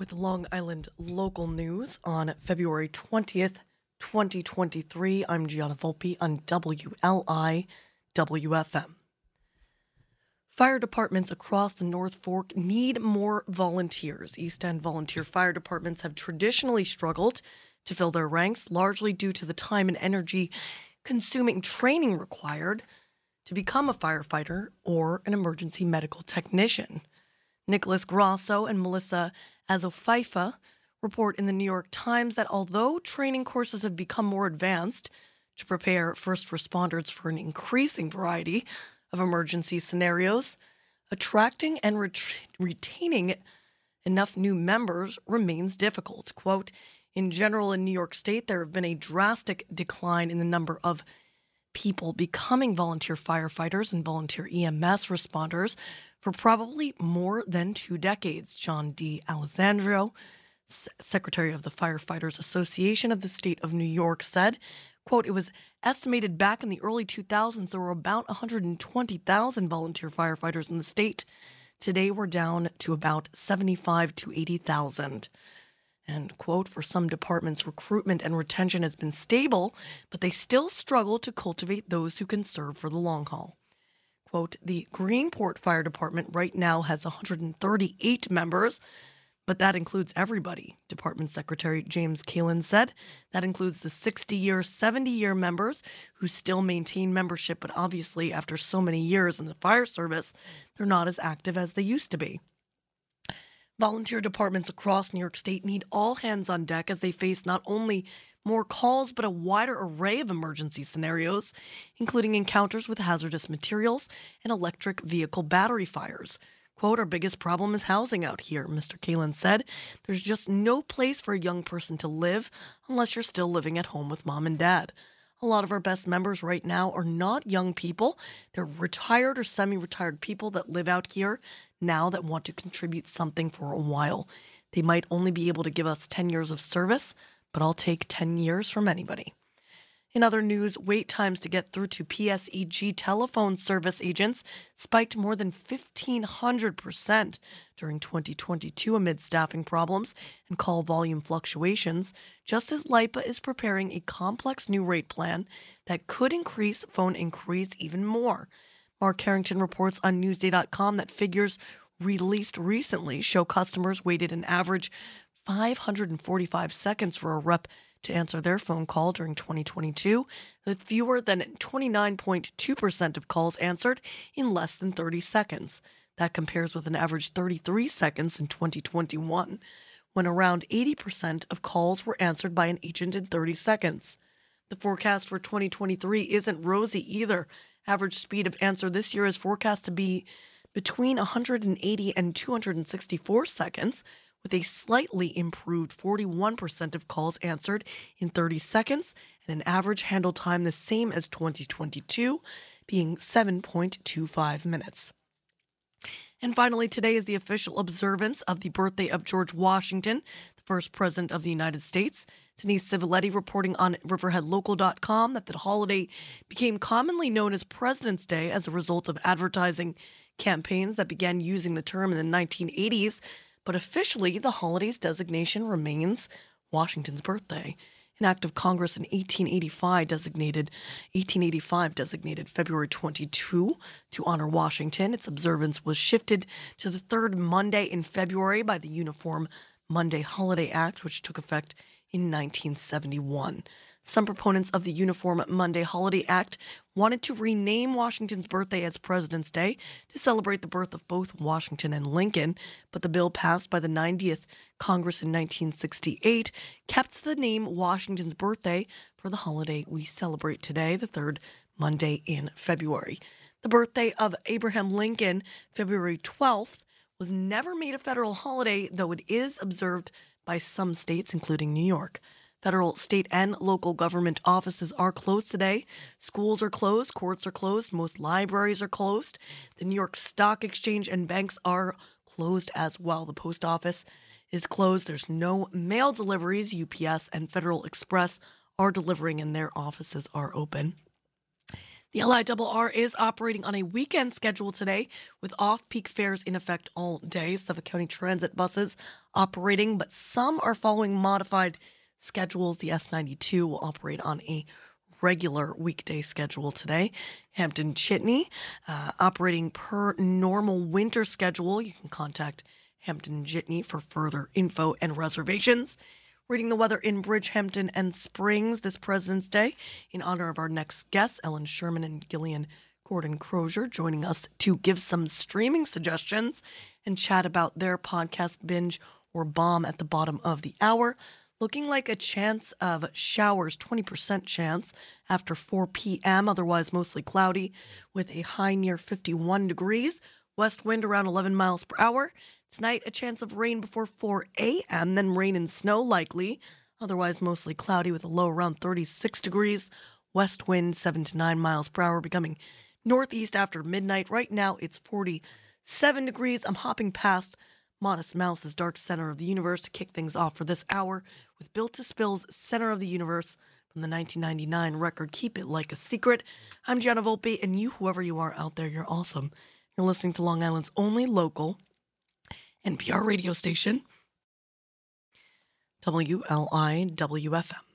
with Long Island local news on February 20th, 2023. I'm Gianna Volpe on WLI WFM. Fire departments across the North Fork need more volunteers. East End volunteer fire departments have traditionally struggled to fill their ranks, largely due to the time and energy consuming training required to become a firefighter or an emergency medical technician. Nicholas Grasso and Melissa Azofaifa report in the New York Times that although training courses have become more advanced to prepare first responders for an increasing variety of emergency scenarios, attracting and ret- retaining enough new members remains difficult. Quote, in general, in New York State, there have been a drastic decline in the number of people becoming volunteer firefighters and volunteer EMS responders for probably more than two decades. John D'Alessandro, Secretary of the Firefighters Association of the State of New York, said, quote, it was estimated back in the early 2000s there were about 120,000 volunteer firefighters in the state. Today we're down to about 75 to 80,000. And quote, for some departments, recruitment and retention has been stable, but they still struggle to cultivate those who can serve for the long haul. Quote, the Greenport Fire Department right now has 138 members, but that includes everybody. Department Secretary James Kalin said that includes the 60 year, 70 year members who still maintain membership, but obviously, after so many years in the fire service, they're not as active as they used to be. Volunteer departments across New York State need all hands on deck as they face not only more calls but a wider array of emergency scenarios, including encounters with hazardous materials and electric vehicle battery fires. Quote, our biggest problem is housing out here, Mr. Kalin said. There's just no place for a young person to live unless you're still living at home with mom and dad. A lot of our best members right now are not young people. They're retired or semi retired people that live out here now that want to contribute something for a while. They might only be able to give us 10 years of service, but I'll take 10 years from anybody. In other news, wait times to get through to PSEG telephone service agents spiked more than 1,500% during 2022 amid staffing problems and call volume fluctuations, just as LIPA is preparing a complex new rate plan that could increase phone inquiries even more. Mark Harrington reports on Newsday.com that figures released recently show customers waited an average 545 seconds for a rep to answer their phone call during 2022, with fewer than 29.2% of calls answered in less than 30 seconds. That compares with an average 33 seconds in 2021, when around 80% of calls were answered by an agent in 30 seconds. The forecast for 2023 isn't rosy either, Average speed of answer this year is forecast to be between 180 and 264 seconds, with a slightly improved 41% of calls answered in 30 seconds and an average handle time the same as 2022, being 7.25 minutes. And finally, today is the official observance of the birthday of George Washington, the first president of the United States. Denise Civiletti reporting on RiverheadLocal.com that the holiday became commonly known as President's Day as a result of advertising campaigns that began using the term in the 1980s, but officially the holiday's designation remains Washington's birthday. An act of Congress in 1885 designated 1885 designated February 22 to honor Washington. Its observance was shifted to the third Monday in February by the Uniform Monday Holiday Act, which took effect in 1971. Some proponents of the Uniform Monday Holiday Act wanted to rename Washington's birthday as President's Day to celebrate the birth of both Washington and Lincoln, but the bill passed by the 90th Congress in 1968 kept the name Washington's birthday for the holiday we celebrate today, the third Monday in February. The birthday of Abraham Lincoln, February 12th, was never made a federal holiday, though it is observed by some states, including New York. Federal, state, and local government offices are closed today. Schools are closed, courts are closed, most libraries are closed. The New York Stock Exchange and banks are closed as well. The post office is closed. There's no mail deliveries. UPS and Federal Express are delivering, and their offices are open. The LIRR is operating on a weekend schedule today with off peak fares in effect all day. Suffolk County Transit buses operating, but some are following modified schedules. The S92 will operate on a regular weekday schedule today. Hampton Jitney uh, operating per normal winter schedule. You can contact Hampton Jitney for further info and reservations. Reading the weather in Bridgehampton and Springs this President's Day in honor of our next guests, Ellen Sherman and Gillian Gordon Crozier, joining us to give some streaming suggestions and chat about their podcast binge or bomb at the bottom of the hour. Looking like a chance of showers, 20% chance after 4 p.m., otherwise mostly cloudy with a high near 51 degrees. West wind around 11 miles per hour. Tonight, a chance of rain before 4 a.m., then rain and snow likely. Otherwise, mostly cloudy with a low around 36 degrees. West wind 7 to 9 miles per hour, becoming northeast after midnight. Right now, it's 47 degrees. I'm hopping past Modest Mouse's Dark Center of the Universe to kick things off for this hour with Built to Spill's Center of the Universe from the 1999 record Keep It Like a Secret. I'm Gianna Volpe, and you, whoever you are out there, you're awesome. You're listening to Long Island's only local NPR radio station, WLIWFM.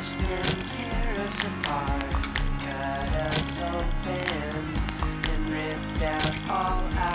Watch them tear us apart, cut us open, and ripped out all our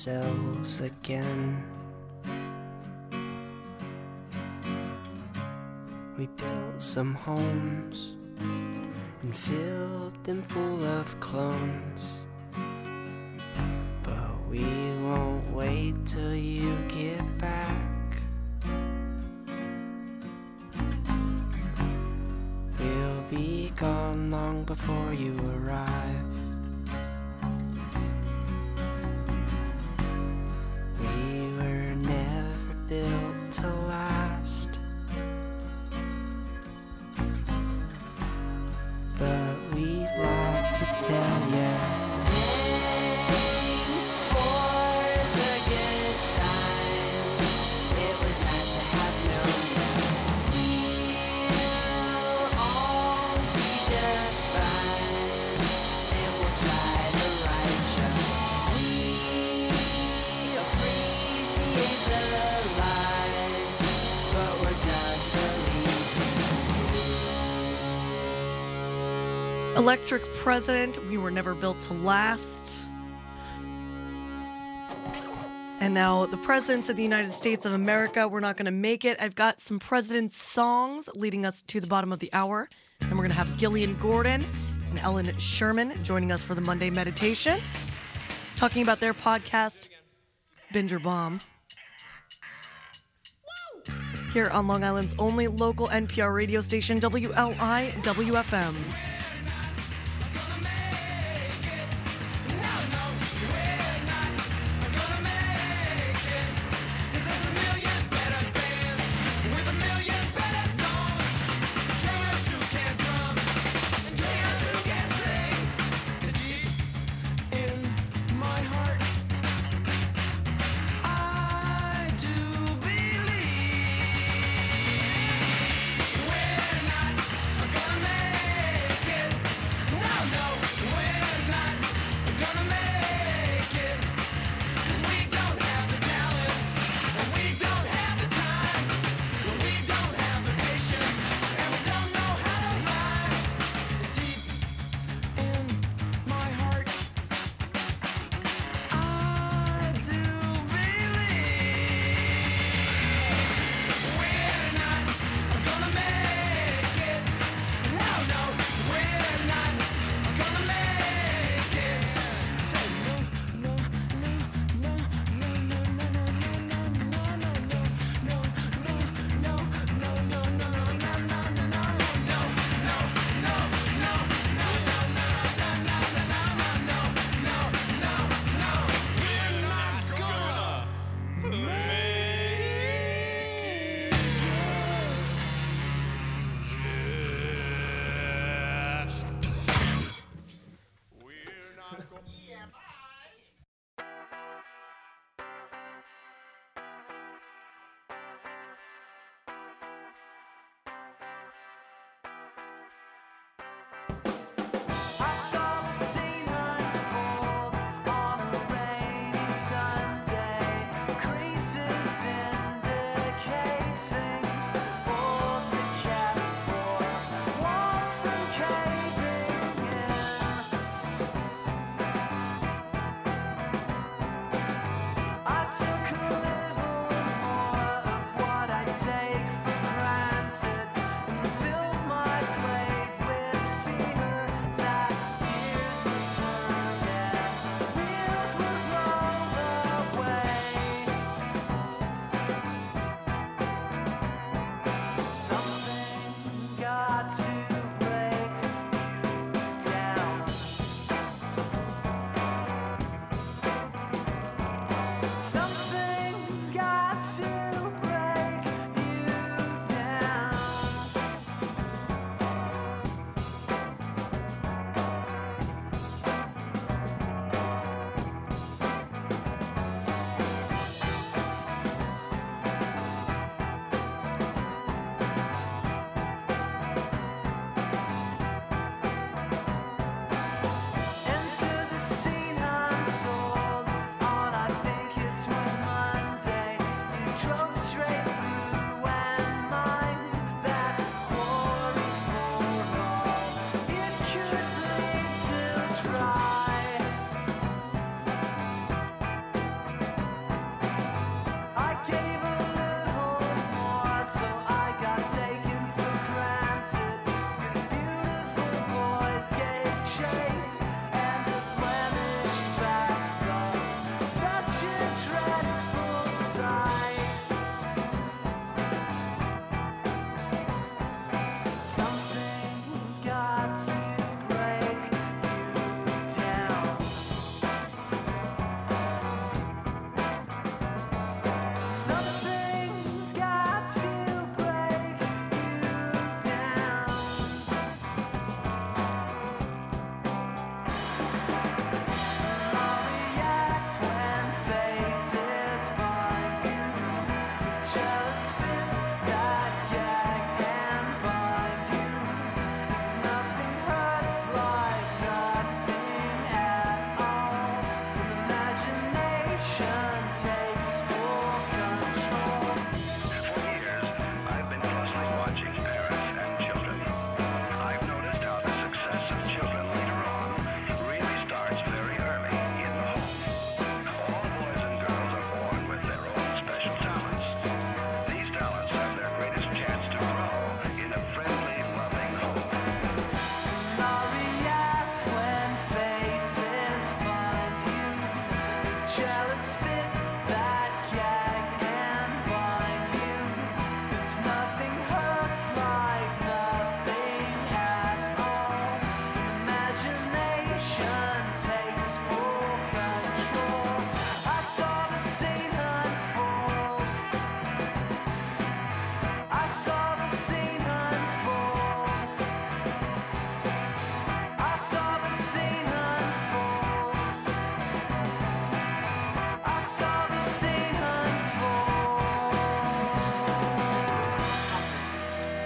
ourselves again. We built some homes and filled them full of clones. But we won't wait till you get back. We'll be gone long before you arrive. Electric President, we were never built to last. And now, the presidents of the United States of America, we're not going to make it. I've got some president's songs leading us to the bottom of the hour. And we're going to have Gillian Gordon and Ellen Sherman joining us for the Monday meditation, talking about their podcast, Binge or Bomb. Here on Long Island's only local NPR radio station, WLI WFM.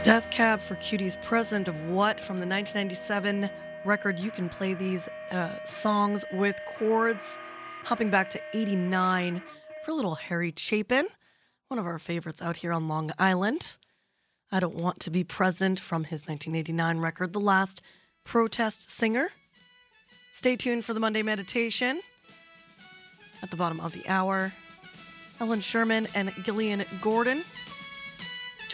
Death Cab for Cutie's, president of what from the 1997 record? You can play these uh, songs with chords. Hopping back to 89 for a little Harry Chapin, one of our favorites out here on Long Island. I Don't Want to Be President from his 1989 record, The Last Protest Singer. Stay tuned for the Monday meditation at the bottom of the hour. Ellen Sherman and Gillian Gordon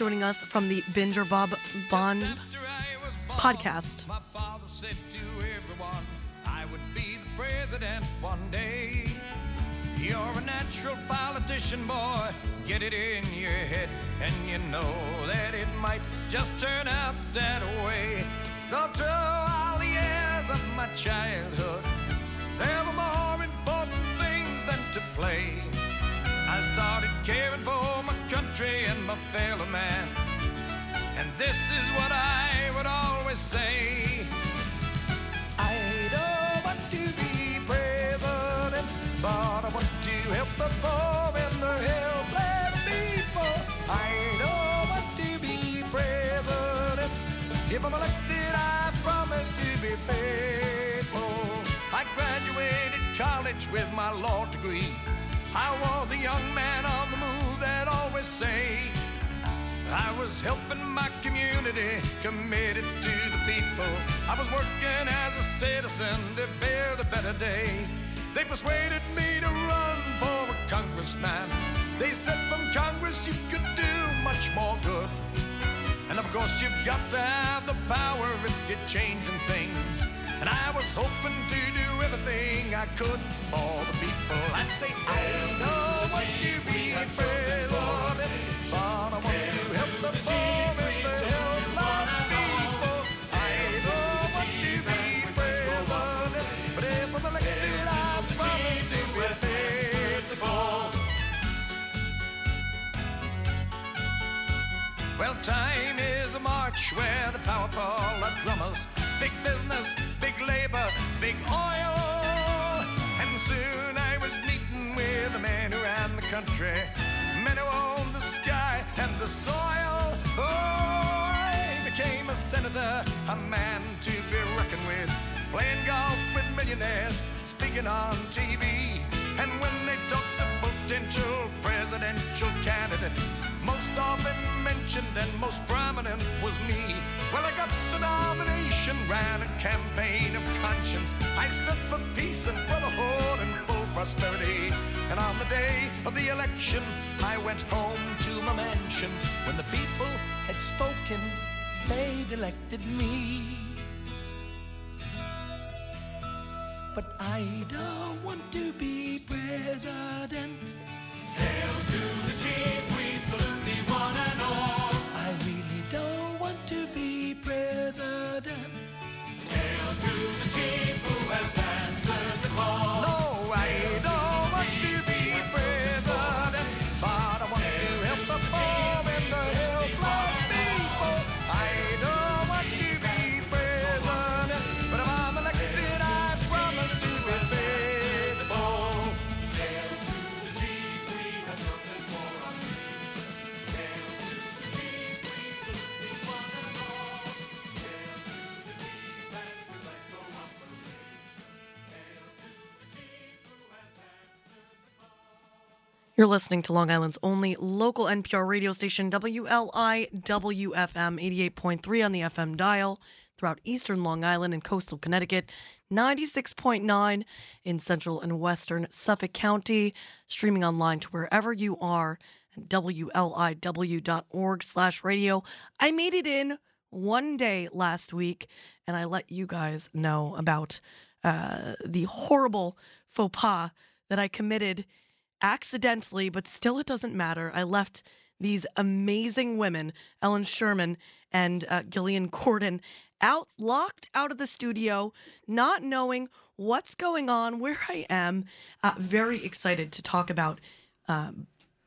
joining us from the Binger Bob Bond podcast. My father said to everyone, I would be the president one day. You're a natural politician, boy. Get it in your head, and you know that it might just turn out that way. So, to all the years of my childhood, there were more important things than to play. I started caring for my country and my fellow man. And this is what I would always say. I don't want to be president, but I want to help the poor and the helpless people. I don't want to be president. If I'm elected, I promise to be faithful. I graduated college with my law degree. I was a young man on the move that always say I was helping my community, committed to the people. I was working as a citizen to build a better day. They persuaded me to run for a congressman. They said from Congress you could do much more good. And of course you've got to have the power if you're changing things. And I was hoping to do everything I could for the people. I'd say I don't want to be president, but I want to help the poor people. I to be president, but I'm I. Well, time where the powerful are drummers. Big business, big labor, big oil. And soon I was meeting with the man who ran the country. Men who owned the sky and the soil. Oh, I became a senator, a man to be reckoned with. Playing golf with millionaires, speaking on TV. And when they talked to potential presidential candidates, most often mentioned and most prominent was me. Well, I got the nomination, ran a campaign of conscience. I stood for peace and brotherhood and full prosperity. And on the day of the election, I went home to my mansion. When the people had spoken, they'd elected me. But I don't want to be president. Hail to the chief, we salute thee one and all. I really don't want to be president. No, You're listening to Long Island's only local NPR radio station, WLI WFM 88.3 on the FM dial throughout eastern Long Island and coastal Connecticut, 96.9 in central and western Suffolk County, streaming online to wherever you are at WLIW.org slash radio. I made it in one day last week, and I let you guys know about uh, the horrible faux pas that I committed accidentally, but still it doesn't matter. I left these amazing women, Ellen Sherman and uh, Gillian Gordon, out locked out of the studio, not knowing what's going on, where I am. Uh, very excited to talk about uh,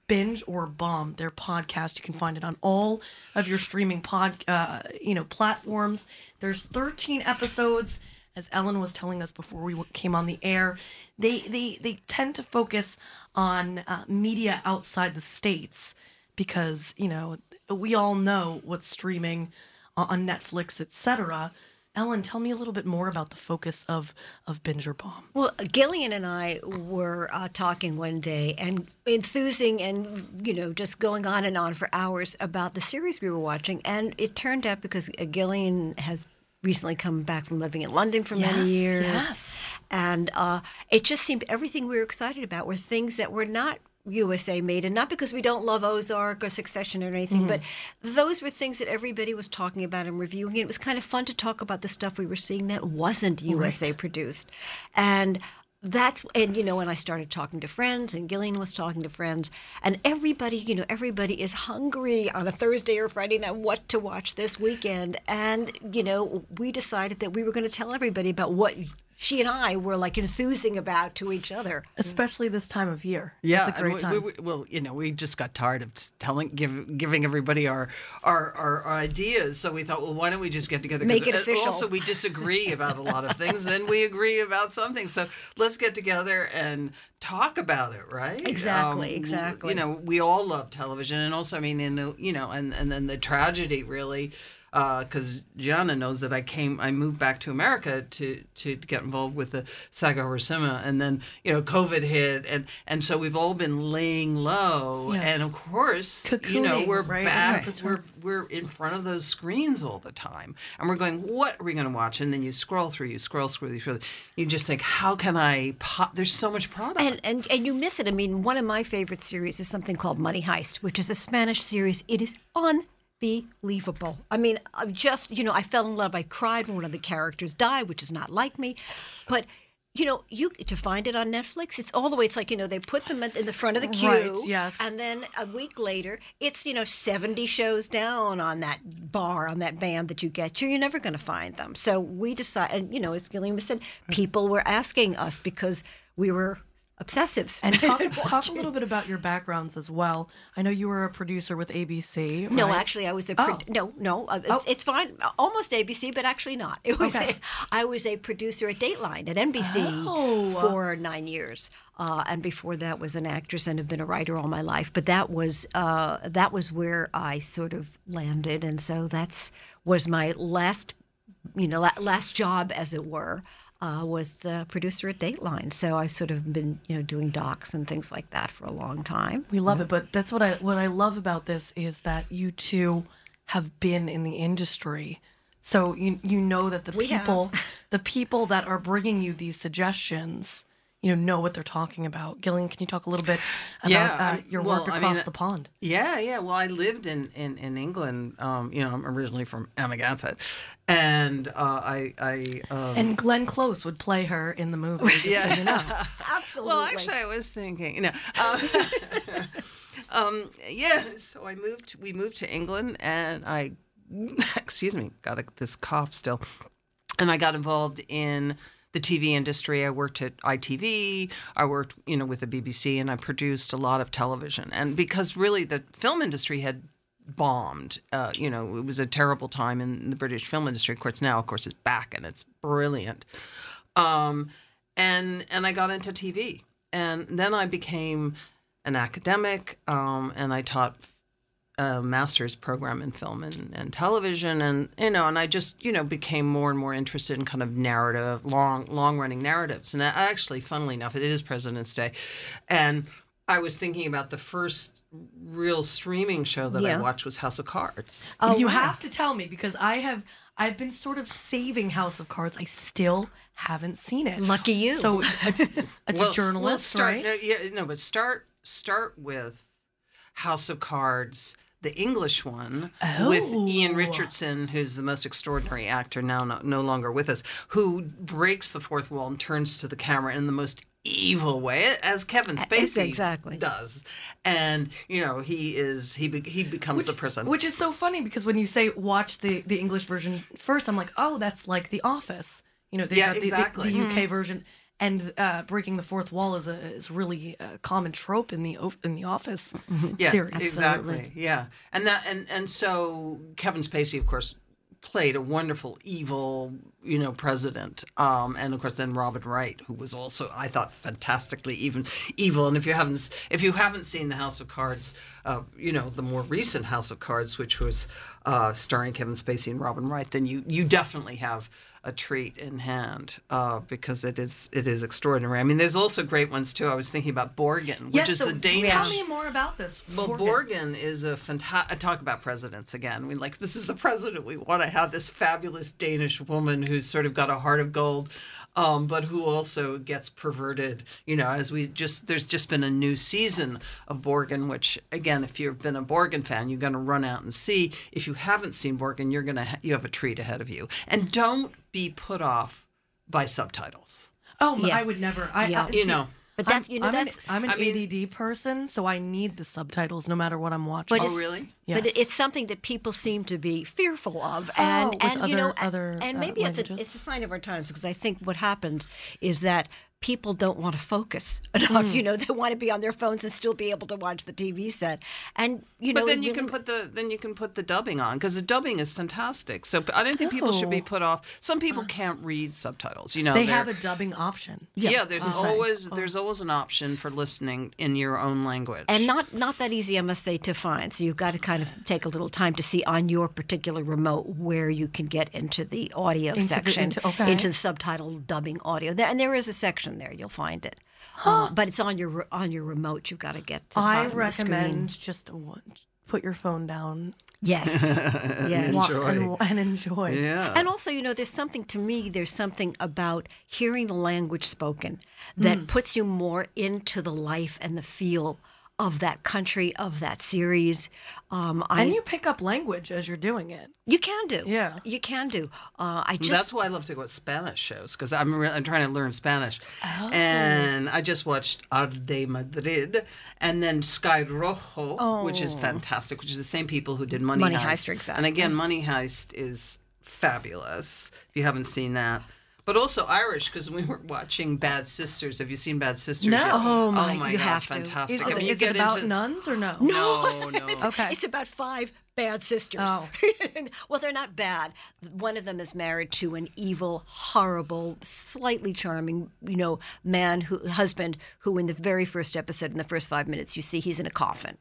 Binge or Bomb, their podcast. You can find it on all of your streaming pod, uh, you know, platforms. There's 13 episodes as Ellen was telling us before we came on the air, they they they tend to focus on uh, media outside the states because you know we all know what's streaming on Netflix, etc. Ellen, tell me a little bit more about the focus of of Binge or Bomb. Well, Gillian and I were uh, talking one day and enthusing and, you know, just going on and on for hours about the series we were watching. And it turned out because uh, Gillian has recently come back from living in London for many years. yes. And uh, it just seemed everything we were excited about were things that were not USA made, and not because we don't love Ozark or Succession or anything, but those were things that everybody was talking about and reviewing. And it was kind of fun to talk about the stuff we were seeing that wasn't USA produced. And that's and you know when I started talking to friends and Gillian was talking to friends and everybody you know everybody is hungry on a Thursday or Friday night what to watch this weekend. And you know we decided that we were going to tell everybody about what she and I were like enthusing about to each other. especially this time of year. Yeah, it's a great we- time. we- we- well, you know, we just got tired of s- telling, give, giving everybody our, our our our ideas. So we thought, well, why don't we just get together? Make it official. Also, we disagree about a lot of things, and we agree about some things. So let's get together and talk about it, right? Um, Exactly, w- exactly. You know, we all love television, and also, I mean, in you know, and and then the tragedy really. Uh, because Gianna knows that I came, I moved back to America to to get involved with the Sag Harbor Cinema, and then you know COVID hit, and and so we've all been laying low, Yes. and of course, you know, we're right? back, Right. we're we're in front of those screens all the time, and we're going, what are we going to watch? And then you scroll through, you scroll through, you scroll, you just think, how can I? Pop? There's so much product. And, and and you miss it. I mean, one of my favorite series is something called Money Heist, which is a Spanish series. It is unbelievable. I mean, I just you know, I fell in love. I cried when one of the characters died, which is not like me, but. You know, you to find it on Netflix, it's all the way. It's like you know they put them in the front of the queue, Right, yes. and then a week later, it's you know seventy shows down on that bar on that band that you get. You're, you're never going to find them. So we decided, and you know, as Gillian said, people were asking us because we were obsessives. and talk, talk a little bit about your backgrounds as well. I know you were a producer with ABC. No, actually, I was a pro- Oh. no, no. Uh, it's, it's fine. Almost ABC, but actually not. It was. Okay. A, I was a producer at Dateline at NBC Oh. for nine years, uh, and before that was an actress and have been a writer all my life. But that was uh, that was where I sort of landed, and so that's was my last, you know, last job, as it were. Uh, was the producer at Dateline, so I've sort of been, you know, doing docs and things like that for a long time. We love it, but that's what I what I love about this is that you two have been in the industry. So you you know that the We have. people the people that are bringing you these suggestions, you know, know what they're talking about. Gillian, can you talk a little bit about Yeah, uh, your well, work I across mean, the pond? Yeah, yeah. Well, I lived in in in England. Um, you know, I'm originally from Amagansett, and uh, I I um, And Glenn Close would play her in the movie. Yeah. you know. Absolutely. Well, actually, I was thinking, you know, um, um, yeah. So I moved. We moved to England, and I, excuse me, got a, this cough still, and I got involved in the TV industry. I worked at ITV. I worked, you know, with the BBC, and I produced a lot of television. And because really the film industry had bombed, uh, you know, it was a terrible time in the British film industry. Of course, now, of course, it's back and it's brilliant um, and and I got into TV, and then I became an academic, um, and I taught a master's program in film and, and television, and you know, and I just you know became more and more interested in kind of narrative, long long running narratives, and I, actually, funnily enough, it is President's Day, and. I was thinking about the first real streaming show that I watched was House of Cards. Oh, you wow. have to tell me because I have I've been sort of saving House of Cards. I still haven't seen it. Lucky you. So it's, it's a journalist, start, right? No, yeah, no, but start start with House of Cards, the English one, with Ian Oh. Richardson, who's the most extraordinary actor now no, no longer with us, who breaks the fourth wall and turns to the camera in the most evil way, as Kevin Spacey exactly. does, and you know he is he be, he becomes the person. Which is so funny because when you say watch the the English version first, I'm like, oh, that's like The Office. You know, they Yeah, got the, the- exactly. the, UK mm-hmm. version, and uh, breaking the fourth wall is a is really a common trope in the in the Office yeah, series. exactly. Yeah, and that and and so Kevin Spacey, of course, played a wonderful evil, you know, president. Um, and of course, then Robin Wright, who was also, I thought, fantastically even evil. And if you haven't, if you haven't seen the House of Cards, uh, you know, the more recent House of Cards, which was uh, starring Kevin Spacey and Robin Wright, then you you definitely have a treat in hand uh, because it is it is extraordinary. I mean, there's also great ones too. I was thinking about Borgen, which Yes, is so the Danish. Tell me more about this. Well, Borgen. Borgen is a fantastic. Talk about presidents again. I mean, like this is the president we want to have. This fabulous Danish woman who's sort of got a heart of gold, um, but who also gets perverted. You know, as we just there's just been a new season of Borgen, which again, if you've been a Borgen fan, you're going to run out and see. If you haven't seen Borgen, you're gonna ha- you have a treat ahead of you, and don't be put off by subtitles. Oh, Yes. I would never. I, Yeah. I, You see, know. But that's I'm, you know I'm that's an, I'm an I mean- ADD person, so I need the subtitles no matter what I'm watching. But Oh, it's- really? But Yes. it- it's something that people seem to be fearful of, Oh, and with and you know, other- other, and uh, maybe it's a it's a sign of our times because I think what happens is that people don't want to focus enough. Mm. You know, they want to be on their phones and still be able to watch the TV set, and you know, But then you really- can put the then you can put the dubbing on because the dubbing is fantastic. So I don't think people should be Oh. put off. Some people can't read subtitles. You know, they have a dubbing option. yeah. there's Okay. always there's always an option for listening in your own language. and not not that easy, I must say, to find. So you've got to kind of take a little time to see on your particular remote where you can get into the audio the- section, into- okay. into the subtitle dubbing audio. And there is a section there. You'll find it. Uh, but it's on your on your remote. You've got to get. To the I bottom of the recommend just one- put your phone down Yes. yes. wa- Enjoy. and, and enjoy. yeah. And also, you know, there's something to me, there's something about hearing the language spoken that Hmm. puts you more into the life and the feel of that country, of that series. Um, I, And you pick up language as you're doing it. you can do. Yeah. You can do. Uh, I just. That's why I love to go to Spanish shows because I'm re- I'm trying to learn Spanish, Oh. and I just watched Arde Madrid and then Sky Rojo, which is fantastic, which is the same people who did Money, Oh. Money Heist. Heist, exactly. And again, Money Heist is fabulous. If you haven't seen that. But also Irish because we were watching Bad Sisters. Have you seen Bad Sisters? No. yet? Oh, my- you God, have to. fantastic! Is, I it, mean, you is get it about into nuns or no? no, no. Okay. It's about five bad sisters. Oh. well, they're not bad. One of them is married to an evil, horrible, slightly charming, you know, man who husband who in the very first episode, in the first five minutes, you see he's in a coffin,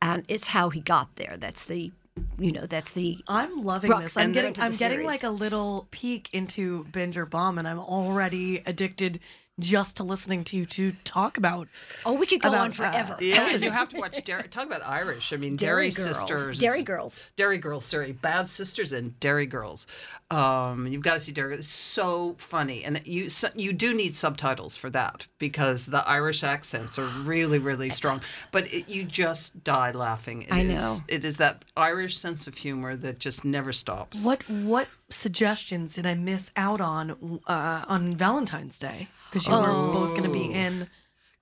and it's how he got there. That's the, you know, that's the. I'm loving this. I'm getting I'm getting like a little peek into Binge or Bomb, and I'm already addicted just to listening to you two talk about. Oh, we could go About, on forever. uh, Yeah, you have to watch Derry. Talk about Irish. I mean, Derry, Girls. Sisters. Derry Girls. Derry Girls, sorry. Bad Sisters and Derry Girls. Um, you've got to see Derry Girls. It's so funny. And you so- you do need subtitles for that because the Irish accents are really, really strong. But it, you just die laughing. It I is- know. It is that Irish sense of humor that just never stops. What what suggestions did I miss out on uh, on Valentine's Day? Because you were both going to be in.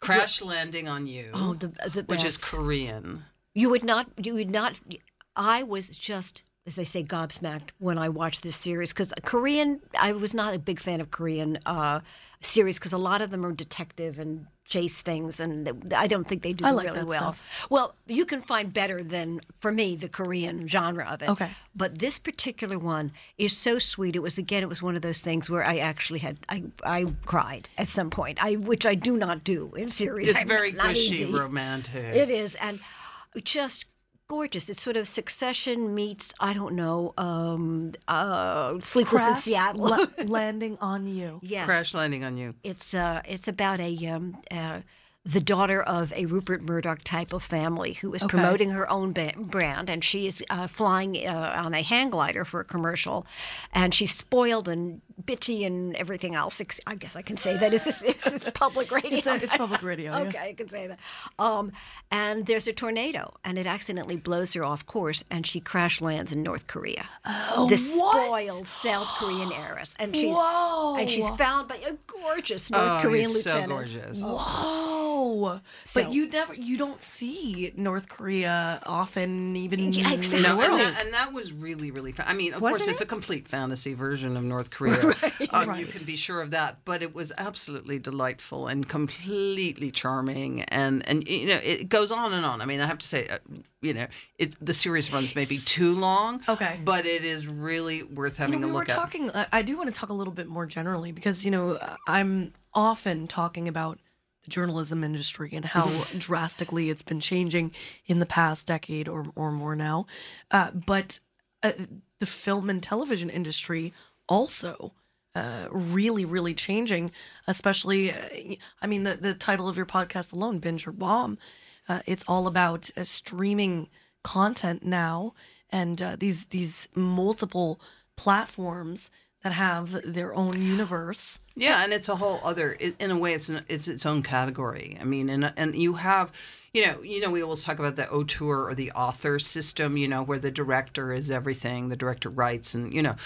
Crash Landing on You, Oh, the the which is. Korean. You would not. You would not. I was just, as they say, gobsmacked when I watched this series because Korean. I was not a big fan of Korean uh, series because a lot of them are detective and chase things, and th- I don't think they do I like really that well. stuff. Well, you can find better than for me the Korean genre of it. Okay. But this particular one is so sweet. It was again, it was one of those things where I actually had I I cried at some point. I which I do not do in series. It's I'm very not gushy, easy. romantic. It is, and just gorgeous. It's sort of Succession meets I don't know, um, uh, Sleepless in Seattle. la- landing on you. yes, Crash Landing on You. it's uh, it's about a um, uh, the daughter of a Rupert Murdoch type of family who is promoting her own ba- brand, and she is uh, flying uh, on a hang glider for a commercial, and she's spoiled and bitchy and everything else. I guess I can say that. Is this, is this public radio? It's, a, it's public radio. yeah. Okay, I can say that. Um, and there's a tornado, and it accidentally blows her off course, and she crash lands in North Korea. Oh, the spoiled South Korean heiress, and she's Whoa. and she's found by a gorgeous North oh, Korean he's so lieutenant. gorgeous. Whoa! So- but you never, you don't see North Korea often, even Yeah, in exactly. the No, world. and that, and that was really, really fun. I mean, of Wasn't course, it's it? a complete fantasy version of North Korea. either. Um, You can be sure of that. But it was absolutely delightful and completely charming, and and you know it goes on and on. I mean, I have to say, uh, you know, it the series runs maybe too long. Okay. but it is really worth having you know, a were look at. talking. I I do want to talk a little bit more generally because you know I'm often talking about the journalism industry and how drastically it's been changing in the past decade or or more now, uh, but uh, the film and television industry also. Uh, really, really changing, especially. Uh, I mean, the, the title of your podcast alone, Binge or Bomb, uh, it's all about uh, streaming content now, and these these multiple platforms that have their own universe. Yeah, and it's a whole other. In a way, it's an, it's its own category. I mean, and and you have, you know, you know, we always talk about the auteur or the author system. You know, where the director is everything. The director writes, and you know,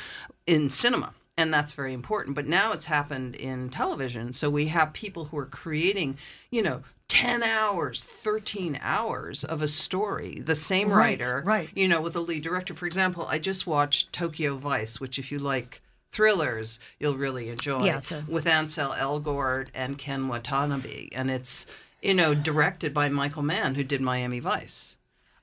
in cinema, and that's very important. But now it's happened in television. So we have people who are creating, you know. 10 hours, 13 hours of a story, the same Right, writer, right. you know, with a lead director. For example, I just watched Tokyo Vice, which, if you like thrillers, you'll really enjoy Yeah, a- with Ansel Elgort and Ken Watanabe, and it's you know directed by Michael Mann, who did Miami Vice.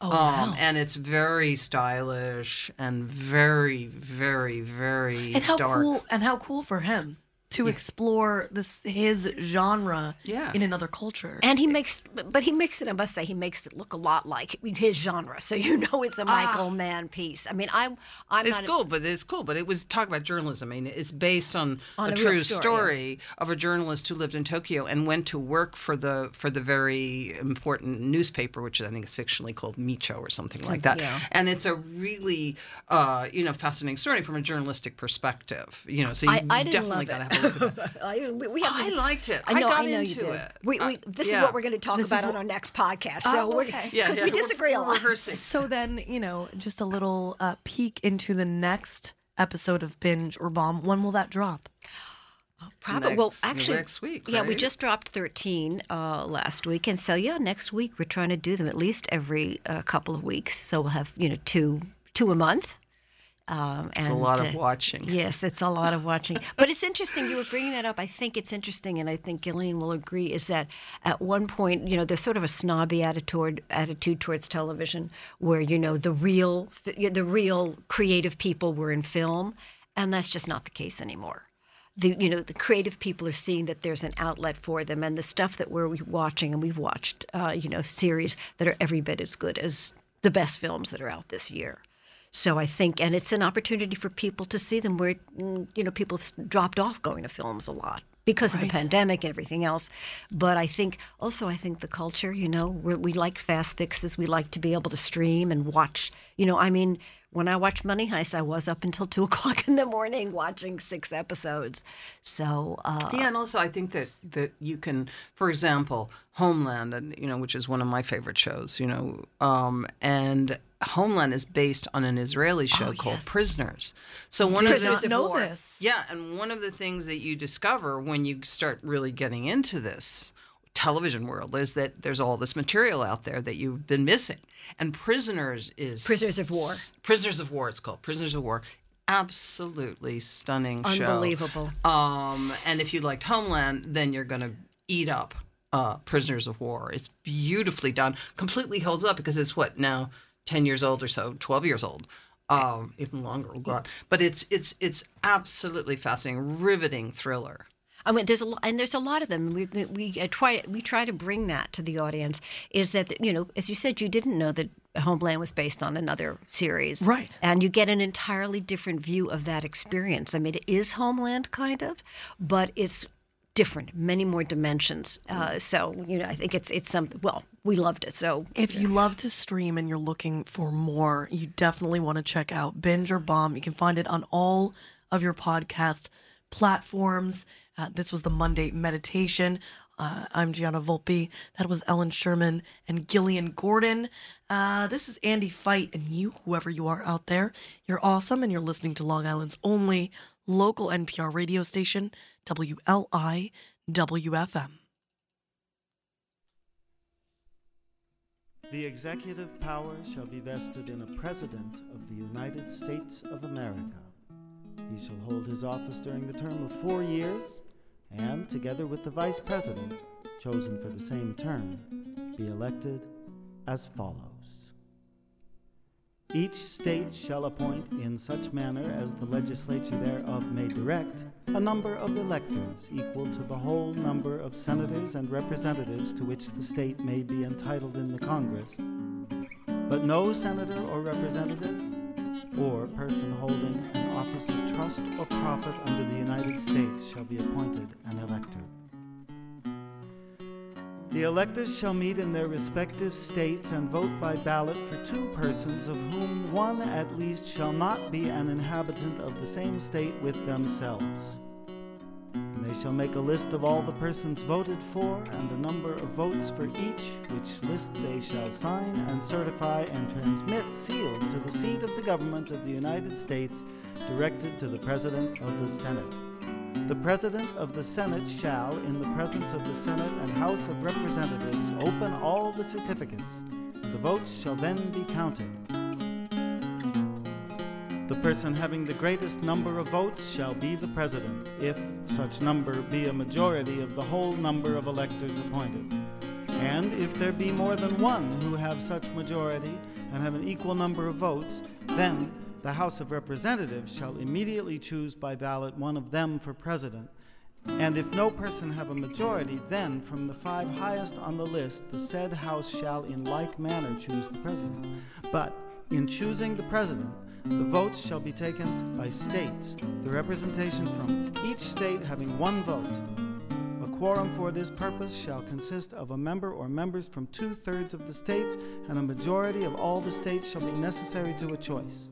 Oh, um, wow. And it's very stylish and very, very, very And how dark. cool! And how cool for him to explore this his genre Yeah. in another culture. And he makes, but he makes it. I must say, he makes it look a lot like his genre. So you know, it's a Michael Mann piece. I mean, I'm, I'm It's not. a- cool, but it's cool. But it was talk about journalism. I mean, it's based on, On a, a true story, story, of a journalist who lived in Tokyo and went to work for the for the very important newspaper, which I think is fictionally called Meicho or something like that. yeah. And it's a really, uh, you know, fascinating story from a journalistic perspective. You know, so you I- I definitely got to have a look at that. I, we, we have to, I liked it. I know, I got I know into you did. it. We, Uh, we, this yeah. is what we're going to talk This about is on our next podcast. So Oh, we're okay. Yeah, because yeah, we we're- disagree a lot. rehearsing. So then, you know, just a little uh, peek into the next episode of Binge or Bomb. When will that drop? Probably. well, actually, next week, Yeah, we just dropped 13 uh, last week, and so yeah, next week we're trying to do them at least every uh, couple of weeks. So we'll have you know two two a month. Um, and, It's a lot uh, of watching. Yes, it's a lot of watching. But it's interesting. You were bringing that up. I think it's interesting, and I think Gillian will agree. Is that at one point, you know, there's sort of a snobby attitude attitude towards television, where you know the real the real creative people were in film, and that's just not the case anymore. The you know the creative people are seeing that there's an outlet for them, and the stuff that we're watching, and we've watched, uh, you know, series that are every bit as good as the best films that are out this year. So I think, and it's an opportunity for people to see them where, mm, you know, people have dropped off going to films a lot because of the pandemic and everything else. But I think also, I think the culture, you know, we we like fast fixes. We like to be able to stream and watch. You know, I mean, when I watched Money Heist, I was up until two o'clock in the morning watching six episodes. So, uh, Yeah, and also I think that that you can, for example, Homeland, and you know, which is one of my favorite shows, you know, um, and Homeland is based on an Israeli show called Prisoners. So one Did of the not know War. this. yeah, and one of the things that you discover when you start really getting into this television world is that there's all this material out there that you've been missing. And Prisoners is Prisoners of War. Prisoners of War. It's called Prisoners of War. Absolutely stunning show. Unbelievable. Um, and if you liked Homeland, then you're going to eat up uh, Prisoners of War. It's beautifully done. Completely holds up because it's what now, ten years old or so, twelve years old, um, even longer. Oh God! But it's it's it's absolutely fascinating, riveting thriller. I mean, there's a lot, and there's a lot of them. We we we, uh, try we try to bring that to the audience. Is that you know, as you said, you didn't know that Homeland was based on another series, Right. And you get an entirely different view of that experience. I mean, it is Homeland kind of, but it's different, many more dimensions. Uh, so you know, I think it's it's some. Well, we loved it. So If you love to stream and you're looking for more, you definitely want to check out Binge or Bomb. You can find it on all of your podcast platforms. Uh, this was the Monday meditation. Uh, I'm Gianna Volpe. That was Ellen Sherman and Gillian Gordon. Uh, this is Andy Fight, and you, whoever you are out there, you're awesome, and you're listening to Long Island's only local NPR radio station, WLI The executive power shall be vested in a President of the United States of America. He shall hold his office during the term of four years, and, together with the vice president, chosen for the same term, be elected as follows. Each state shall appoint in such manner as the legislature thereof may direct a number of electors equal to the whole number of senators and representatives to which the state may be entitled in the Congress. But no senator or representative or person holding an office of trust or profit under the United States shall be appointed an elector. The electors shall meet in their respective states and vote by ballot for two persons, of whom one at least shall not be an inhabitant of the same state with themselves. And they shall make a list of all the persons voted for, and the number of votes for each, which list they shall sign and certify and transmit sealed to the seat of the government of the United States, directed to the President of the Senate. The President of the Senate shall, in the presence of the Senate and House of Representatives, open all the certificates. The votes shall then be counted. The person having the greatest number of votes shall be the President, if such number be a majority of the whole number of electors appointed. And if there be more than one who have such majority and have an equal number of votes, then the House of Representatives shall immediately choose by ballot one of them for president. And if no person have a majority, then from the five highest on the list, the said House shall in like manner choose the president. But in choosing the president, the votes shall be taken by states, the representation from each state having one vote. A quorum for this purpose shall consist of a member or members from two thirds of the states, and a majority of all the states shall be necessary to a choice.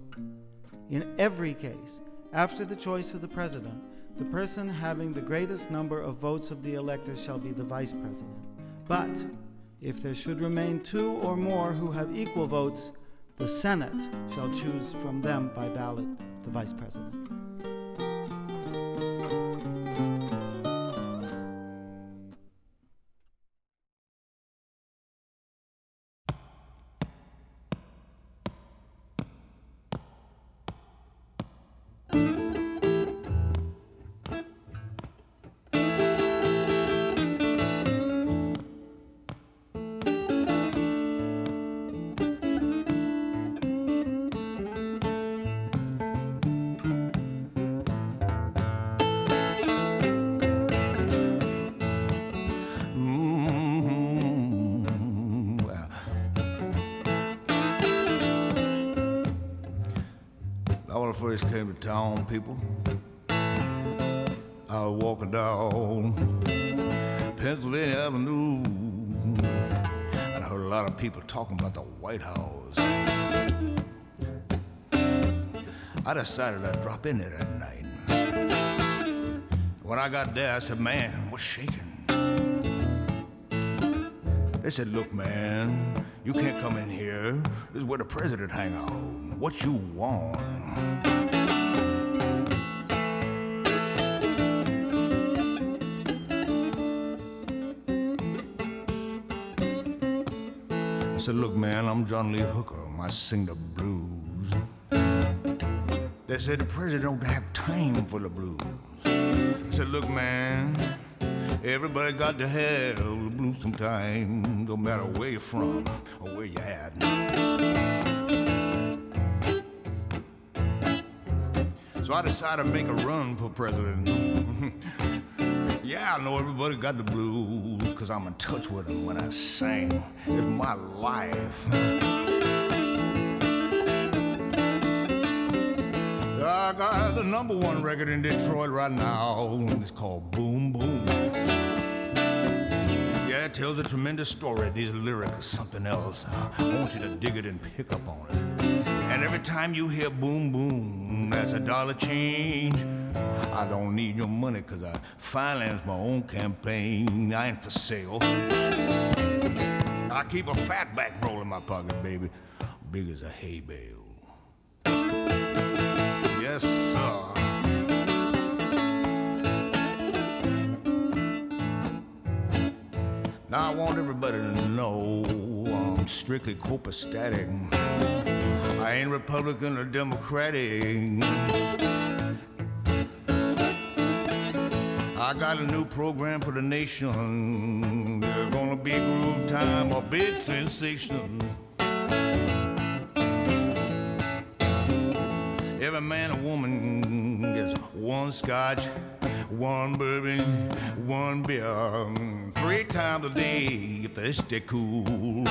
In every case, after the choice of the president, the person having the greatest number of votes of the electors shall be the vice president. But if there should remain two or more who have equal votes, the Senate shall choose from them by ballot the vice president. First came to town, people, I was walking down Pennsylvania Avenue, and I heard a lot of people talking about the White House. I decided I'd drop in there that night. When I got there, I said, Man, what's shaking? They said, Look, man, you can't come in here. This is where the president hang out. What you want? I said, Look, man, I'm John Lee Hooker. I sing the blues. They said the president don't have time for the blues. I said, Look, man, everybody got to have the blues sometime, no matter where you're from or where you're at. So I decided to make a run for president. yeah, I know everybody got the blues, because I'm in touch with them when I sing. It's my life. I got the number one record in Detroit right now. It's called Boom Boom. It tells a tremendous story. These lyrics are something else. I want you to dig it and pick up on it. And every time you hear boom boom, that's a dollar change. I don't need your money because I finance my own campaign. I ain't for sale. I keep a fat back roll in my pocket, baby, big as a hay bale. Yes, sir. Now I want everybody to know I'm strictly copacetic. I ain't Republican or Democratic. I got a new program for the nation. There's gonna be groove time, a big sensation. Every man and woman gets one scotch, one bourbon, one beer, three times a day if they stay cool.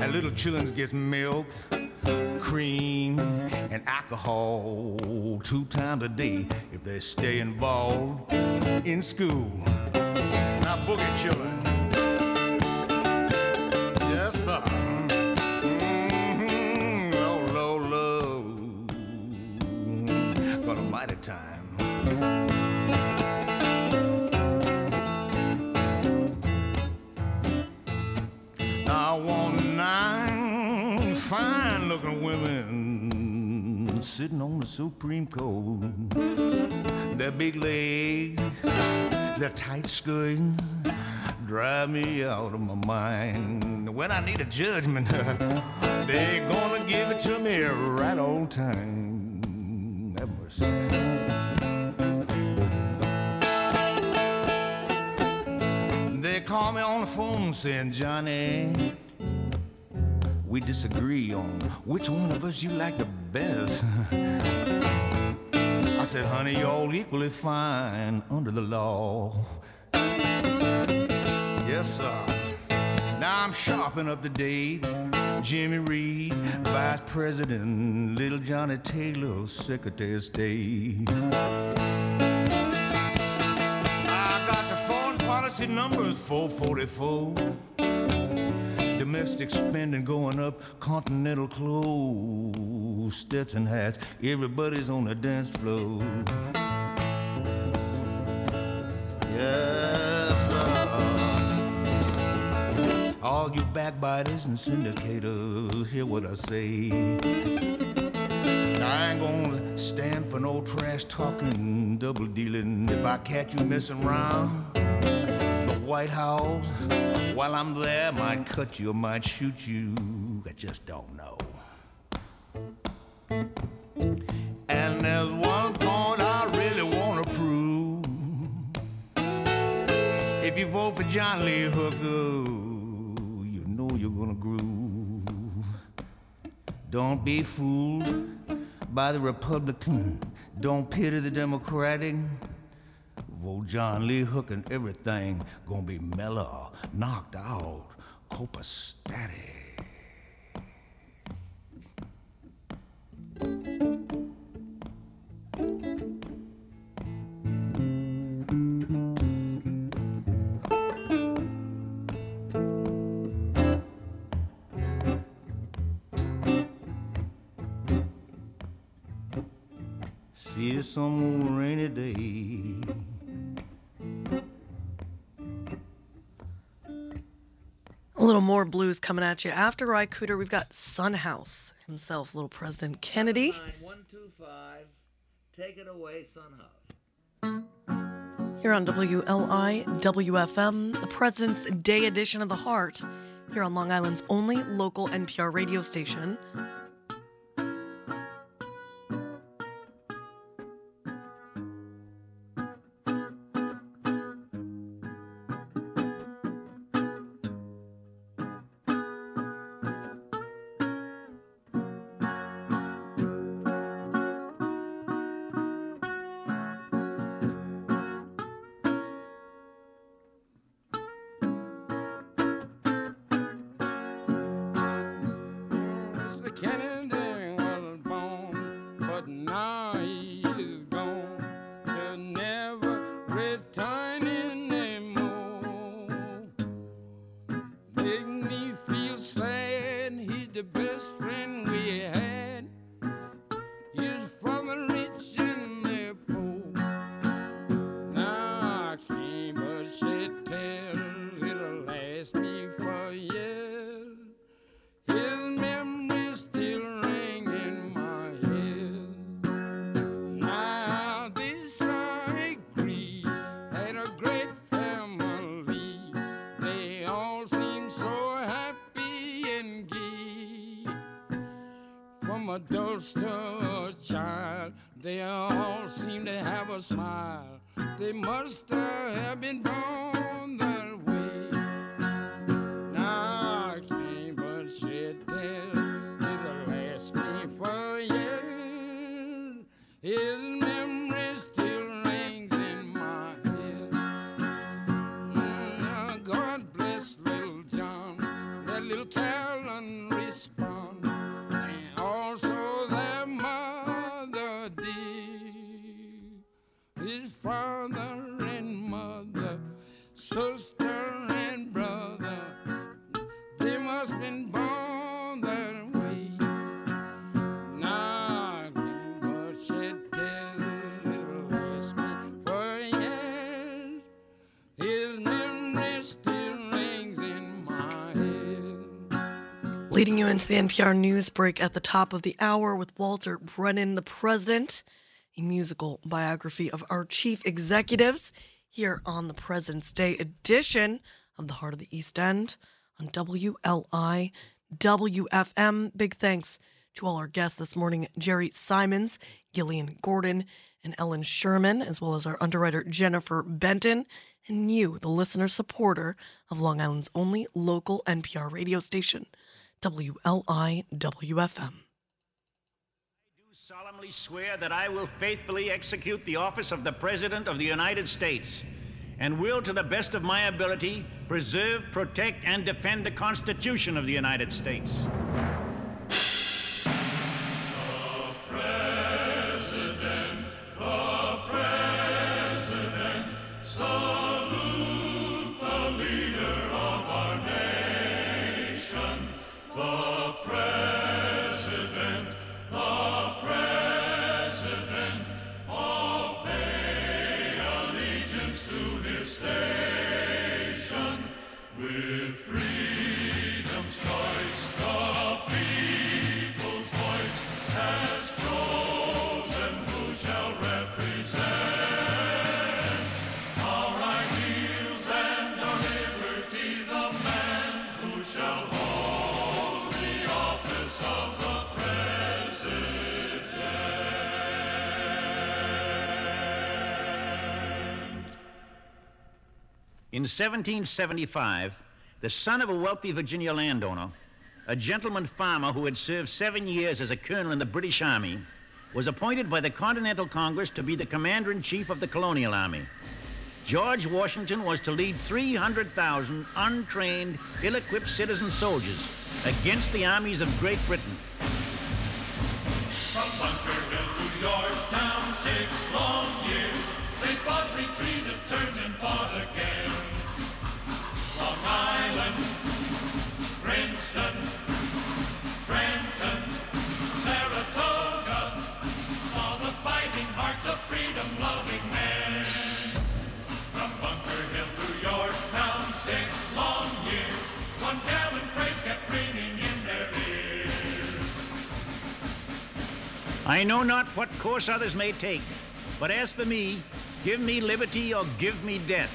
And little children gets milk, cream, and alcohol two times a day if they stay involved in school. Now, boogie children. Sitting on the Supreme Court. Their big legs, their tight skirts drive me out of my mind. When I need a judgment, they're gonna give it to me right on time. They call me on the phone saying, Johnny, we disagree on which one of us you like the best. I said, honey, you're all equally fine under the law. Yes, sir. Now I'm sharpening up the date. Jimmy Reed, Vice President, Little Johnny Taylor, Secretary of State. I got the foreign policy numbers 444. Domestic spending going up, continental clothes, Stetson hats, everybody's on the dance floor. Yes, sir. All you backbiters and syndicators, hear what I say. I ain't gonna stand for no trash talking, double dealing. If I catch you messing around White House, while I'm there, might cut you, might shoot you. I just don't know. And there's one point I really wanna prove. If you vote for John Lee Hooker, you know you're gonna groove. Don't be fooled by the Republican. Don't pity the Democratic. Vote John Lee Hooker and everything gonna be mellow, knocked out, copacetic. See you some rainy day. More blues coming at you. After Ry Cooder, we've got Son House himself, little President Kennedy. One two five. Take it away, Son House. Here on WLI WFM, the President's Day edition of the Heart, here on Long Island's only local NPR radio station. Adults to a child, they all seem to have a smile. They must have been born that way. Now I can't but shed tears. It'll last me for years. You into the NPR news break at the top of the hour with Walter Brennan, the president, a musical biography of our chief executives here on the President's Day edition of the Heart of the East End on WLI WFM. Big thanks to all our guests this morning Jerry Simons, Gillian Gordon, and Ellen Sherman, as well as our underwriter Jennifer Benton, and you, the listener supporter of Long Island's only local NPR radio station, WLI WFM. solemnly swear that I will faithfully execute the office of the President of the United States and will, to the best of my ability, preserve, protect, and defend the Constitution of the United States. 1775, the son of a wealthy Virginia landowner, a gentleman farmer who had served seven years as a colonel in the British Army, was appointed by the Continental Congress to be the commander in chief of the colonial army. George Washington was to lead 300,000 untrained, ill equipped citizen soldiers against the armies of Great Britain. From Bunker Hill to Yorktown, six long years. They fought, retreated, I know not what course others may take, but as for me, give me liberty or give me death.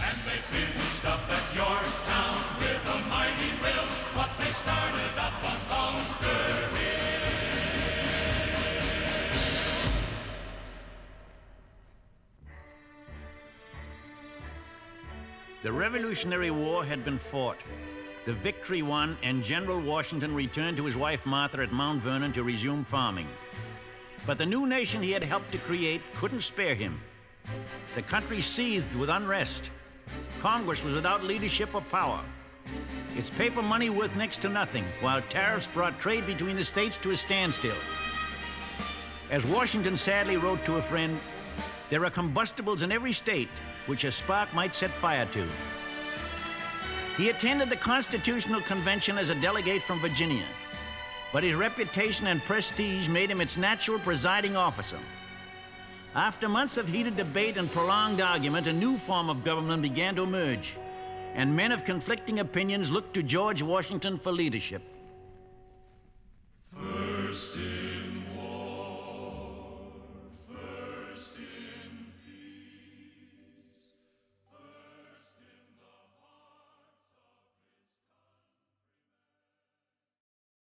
And they finished up at Yorktown with a mighty will what they started up on Bunker Hill. The Revolutionary War had been fought, the victory won, and General Washington returned to his wife Martha at Mount Vernon to resume farming. But the new nation he had helped to create couldn't spare him. The country seethed with unrest. Congress was without leadership or power. Its paper money worth next to nothing, while tariffs brought trade between the states to a standstill. As Washington sadly wrote to a friend, there are combustibles in every state which a spark might set fire to. He attended the Constitutional Convention as a delegate from Virginia, but his reputation and prestige made him its natural presiding officer. After months of heated debate and prolonged argument, a new form of government began to emerge, and men of conflicting opinions looked to George Washington for leadership. First